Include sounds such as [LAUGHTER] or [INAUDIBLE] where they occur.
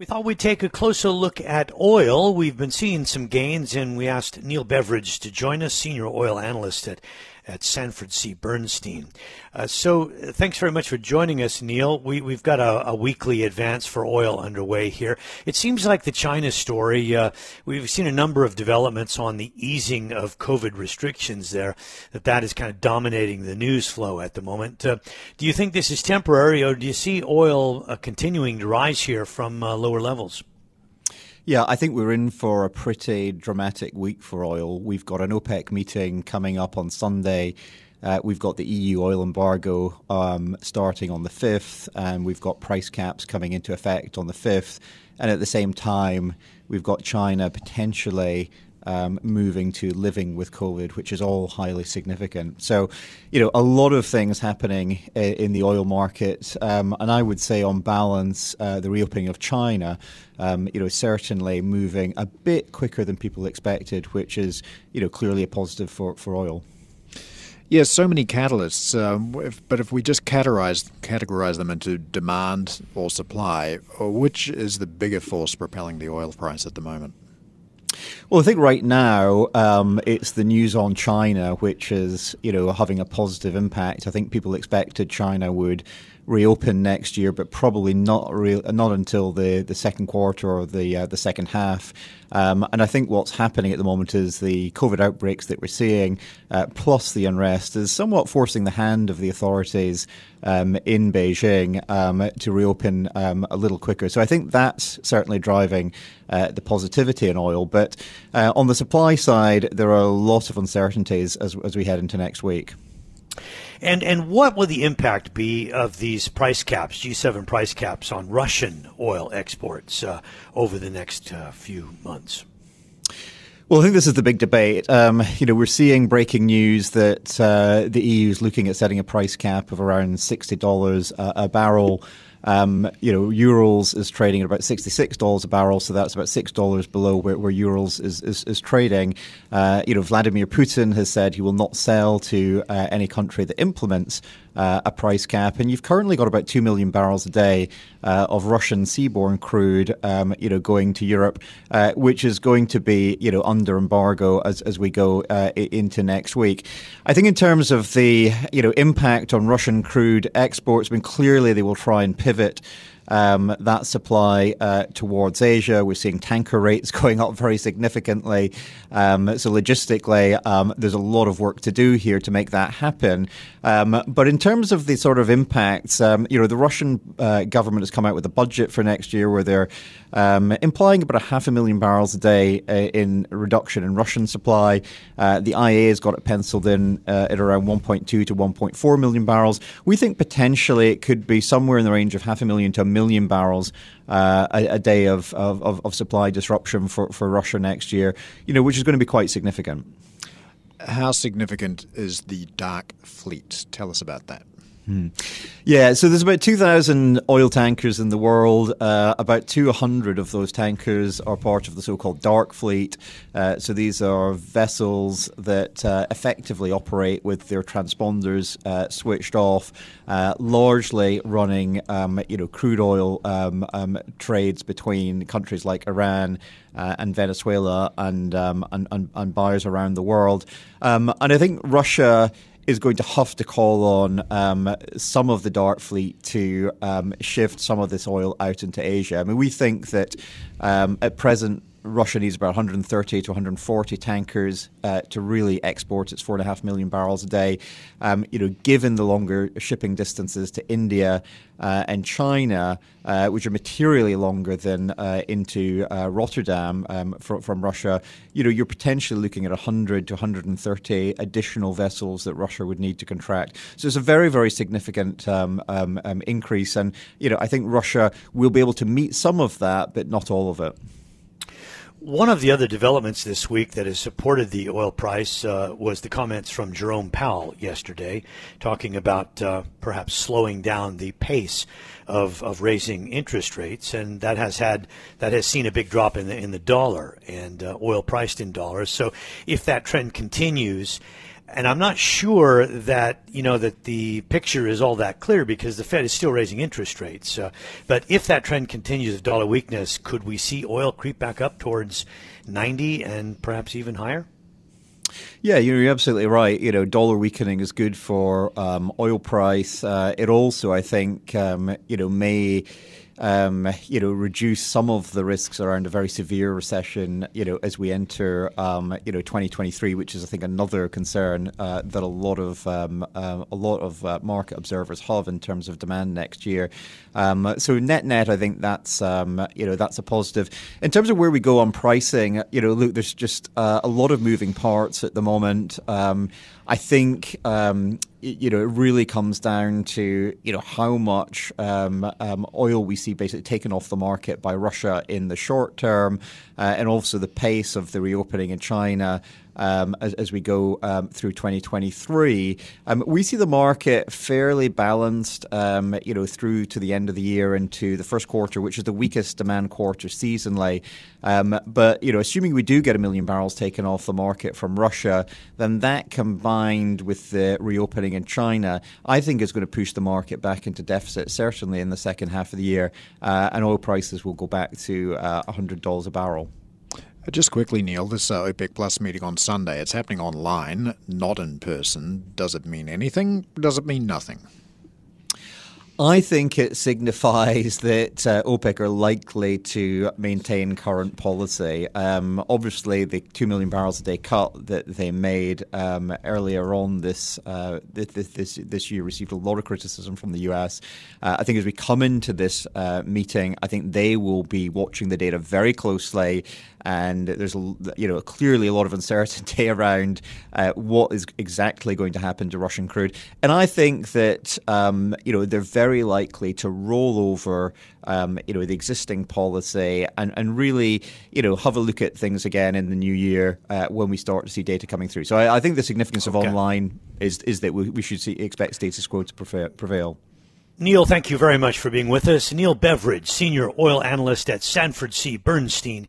We thought we'd take a closer look at oil. We've been seeing some gains, and we asked Neil Beveridge to join us, senior oil analyst at at Sanford C. Bernstein. Uh, so uh, thanks very much for joining us, Neil. We, we've got a, a, weekly advance for oil underway here. It seems like the China story, uh, we've seen a number of developments on the easing of COVID restrictions there, that that is kind of dominating the news flow at the moment. Uh, do you think this is temporary, or do you see oil uh, continuing to rise here from uh, lower levels? Yeah, I think we're in for a pretty dramatic week for oil. We've got an OPEC meeting coming up on Sunday. Uh, we've got the EU oil embargo um, starting on the 5th, and we've got price caps coming into effect on the 5th. And at the same time, we've got China potentially um, moving to living with COVID, which is all highly significant. So, you know, a lot of things happening in the oil market, um, and I would say, on balance, uh, the reopening of China, um, you know, certainly moving a bit quicker than people expected, which is, you know, clearly a positive for, for oil. Yes, so many catalysts. Um, if, but if we just categorize categorize them into demand or supply, which is the bigger force propelling the oil price at the moment? Well, I think right now um, it's the news on China, which is you know having a positive impact. I think people expected China would reopen next year, but probably not real, not until the, the second quarter or the uh, the second half. Um, and I think what's happening at the moment is the COVID outbreaks that we're seeing, uh, plus the unrest, is somewhat forcing the hand of the authorities um, in Beijing um, to reopen um, a little quicker. So I think that's certainly driving uh, the positivity in oil. But uh, on the supply side, there are a lot of uncertainties as, as we head into next week. And and what will the impact be of these price caps, G7 price caps, on Russian oil exports uh, over the next uh, few months? Well, I think this is the big debate. Um, you know, we're seeing breaking news that uh, the EU is looking at setting a price cap of around sixty dollars a barrel. Um, you know, Urals is trading at about $66 a barrel, so that's about $6 below where, where Urals is, is, is trading. Uh, you know, Vladimir Putin has said he will not sell to uh, any country that implements uh, a price cap, and you've currently got about two million barrels a day uh, of Russian seaborne crude, um, you know, going to Europe, uh, which is going to be, you know, under embargo as as we go uh, into next week. I think in terms of the, you know, impact on Russian crude exports, I mean, clearly they will try and pivot pivot um, that supply uh, towards Asia. We're seeing tanker rates [LAUGHS] going up very significantly. Um, so logistically, um, there's a lot of work to do here to make that happen. Um, but in terms of the sort of impacts, um, you know, the Russian uh, government has come out with a budget for next year where they're implying about a half a million barrels a day uh, in reduction in Russian supply. Uh, the IEA has got it penciled in uh, at around 1.2 to 1.4 million barrels. We think potentially it could be somewhere in the range of half a million to a million barrels uh, a, a, day of, of, of supply disruption for, for Russia next year, you know, which is going to be quite significant. How significant is the dark fleet? Tell us about that. Hmm. Yeah, so there's about 2,000 oil tankers in the world. Uh, about 200 of those tankers are part of the so called dark fleet. Uh, so these are vessels that uh, effectively operate with their transponders uh, switched off, uh, largely running um, you know, crude oil um, um, trades between countries like Iran. Uh, and Venezuela and, um, and, and, and buyers around the world, um, and I think Russia is going to have to call on um, some of the dark fleet to um, shift some of this oil out into Asia. I mean, we think that um, at present Russia needs about 130 to 140 tankers uh, to really export its four and a half million barrels a day. Um, you know, given the longer shipping distances to India uh, and China, uh, which are materially longer than uh, into uh, Rotterdam um, from, from Russia, you know, you're potentially looking at 100 to 130 additional vessels that Russia would need to contract. So it's a very, very significant um, um, um increase, and you know, I think Russia will be able to meet some of that, but not all of it. One of the other developments this week that has supported the oil price uh, was the comments from Jerome Powell yesterday, talking about uh, perhaps slowing down the pace of, of raising interest rates, and that has had that has seen a big drop in the in the dollar and uh, oil priced in dollars. So if that trend continues and I'm not sure that you know that the picture is all that clear because the Fed is still raising interest rates. Uh, but if that trend continues of dollar weakness, could we see oil creep back up towards 90 and perhaps even higher? Yeah, you're absolutely right. You know, dollar weakening is good for um, oil price. Uh, it also, I think, um, you know, may um, you know, reduce some of the risks around a very severe recession, you know, as we enter, um, you know, 2023, which is, I think, another concern uh, that a lot of um, uh, a lot of uh, market observers have in terms of demand next year. Um, so net net, I think that's um, you know that's a positive. In terms of where we go on pricing, you know, look, there's just uh, a lot of moving parts at the moment. Um, I think you know it really comes down to you know how much um, um, oil we see basically taken off the market by Russia in the short term, uh, and also the pace of the reopening in China um, as, as, we go um, through 2023. Um, we see the market fairly balanced, um, you know, through to the end of the year into the first quarter, which is the weakest demand quarter seasonally. Um, but you know, assuming we do get a million barrels taken off the market from Russia, then that combined with the reopening in China, I think is going to push the market back into deficit, certainly in the second half of the year, uh, and oil prices will go back to uh, $100 a barrel. Just quickly, Neil, this uh, OPEC Plus meeting on Sunday, it's happening online, not in person. Does it mean anything? Does it mean nothing? I think it signifies that uh, OPEC are likely to maintain current policy. Um, obviously, the two million barrels a day cut that they made um, earlier on this, uh, this, this this year received a lot of criticism from the US. Uh, I think as we come into this uh, meeting, I think they will be watching the data very closely and there's you know clearly a lot of uncertainty [LAUGHS] around uh, what is exactly going to happen to Russian crude. And I think that um, you know they're very likely to roll over um, you know the existing policy and, and really you know have a look at things again in the new year uh, when we start to see data coming through. So I, I think the significance okay. of online is is that we, we should see, expect status quo to prevail. Neil, thank you very much for being with us. Neil Beveridge, Senior Oil Analyst at Sanford C. Bernstein.